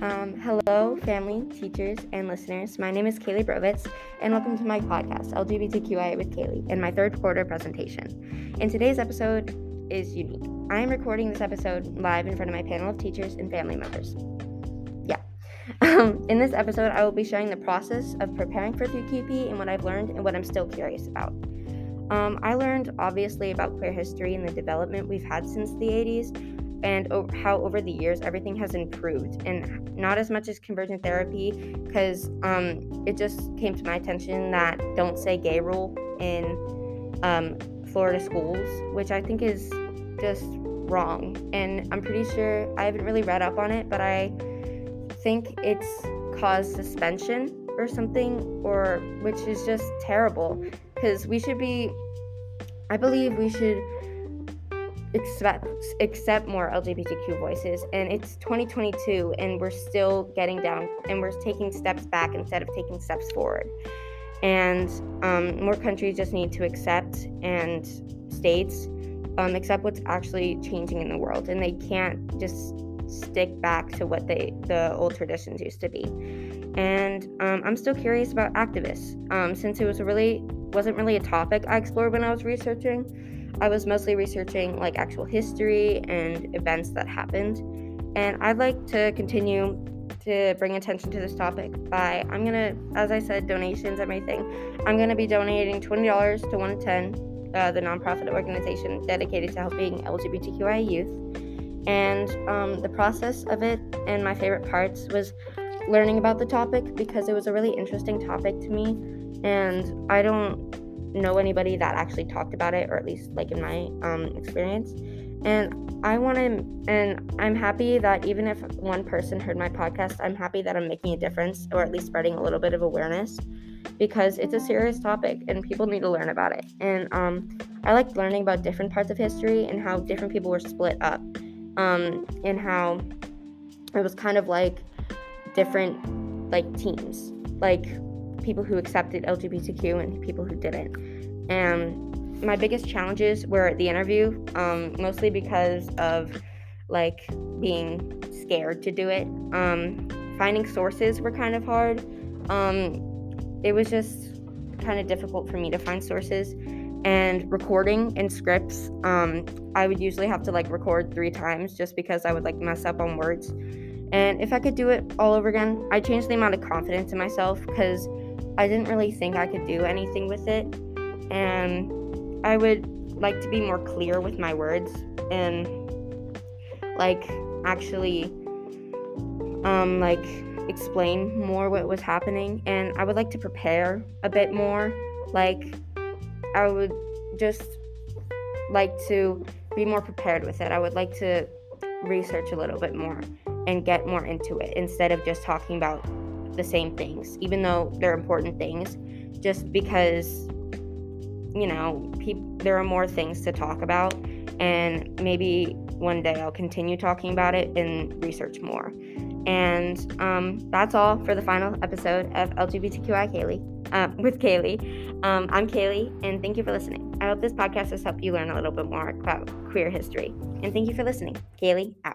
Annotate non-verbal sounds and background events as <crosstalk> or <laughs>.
Hello, family, teachers, and listeners. My name is Kaylee Brovitz, and welcome to my podcast, LGBTQIA with Kaylee, and my third quarter presentation. And today's episode is unique. I am recording this episode live in front of my panel of teachers and family members. Yeah. <laughs> Um, in this episode, I will be sharing the process of preparing for 3QP and what I've learned and what I'm still curious about. Um, I learned obviously about queer history and the development we've had since the 80s, and how over the years everything has improved and not as much as conversion therapy because um, it just came to my attention that don't say gay rule in um, florida schools which i think is just wrong and i'm pretty sure i haven't really read up on it but i think it's caused suspension or something or which is just terrible because we should be i believe we should accept accept more LGBTQ voices. And it's 2022 and we're still getting down and we're taking steps back instead of taking steps forward. And um, more countries just need to accept and states um, accept what's actually changing in the world. And they can't just stick back to what they the old traditions used to be. And um, i'm still curious about activists. Um, since it was a really wasn't really a topic i explored when i was researching I was mostly researching like actual history and events that happened. And I'd like to continue to bring attention to this topic by I'm gonna, as I said, donations, and everything. I'm gonna be donating twenty dollars to One Ten, uh, the nonprofit organization dedicated to helping LGBTQI youth. And um, the process of it and my favorite parts was learning about the topic because it was a really interesting topic to me. And I don't know anybody that actually talked about it, or at least like in my um, experience. And I want to, and I'm happy that even if one person heard my podcast, I'm happy that I'm making a difference, or at least spreading a little bit of awareness, because it's a serious topic and people need to learn about it. And um, I like learning about different parts of history and how different people were split up, um, and how it was kind of like different like teams, like people who accepted LGBTQ and people who didn't. And my biggest challenges were the interview, um, mostly because of like being scared to do it. Um, finding sources were kind of hard. Um, it was just kind of difficult for me to find sources. And recording and scripts, um, I would usually have to like record three times just because I would like mess up on words. And if I could do it all over again, I'd change the amount of confidence in myself because I didn't really think I could do anything with it. And I would like to be more clear with my words and like actually um like explain more what was happening and I would like to prepare a bit more. Like I would just like to be more prepared with it. I would like to research a little bit more and get more into it instead of just talking about the same things, even though they're important things, just because, you know, pe- there are more things to talk about. And maybe one day I'll continue talking about it and research more. And um, that's all for the final episode of LGBTQI Kaylee uh, with Kaylee. Um, I'm Kaylee, and thank you for listening. I hope this podcast has helped you learn a little bit more about queer history. And thank you for listening. Kaylee out.